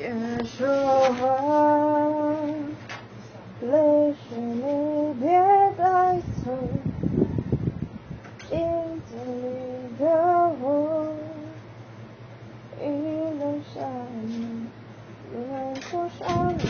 别说话，泪水你别带走，镜子里的我已留下你太多上。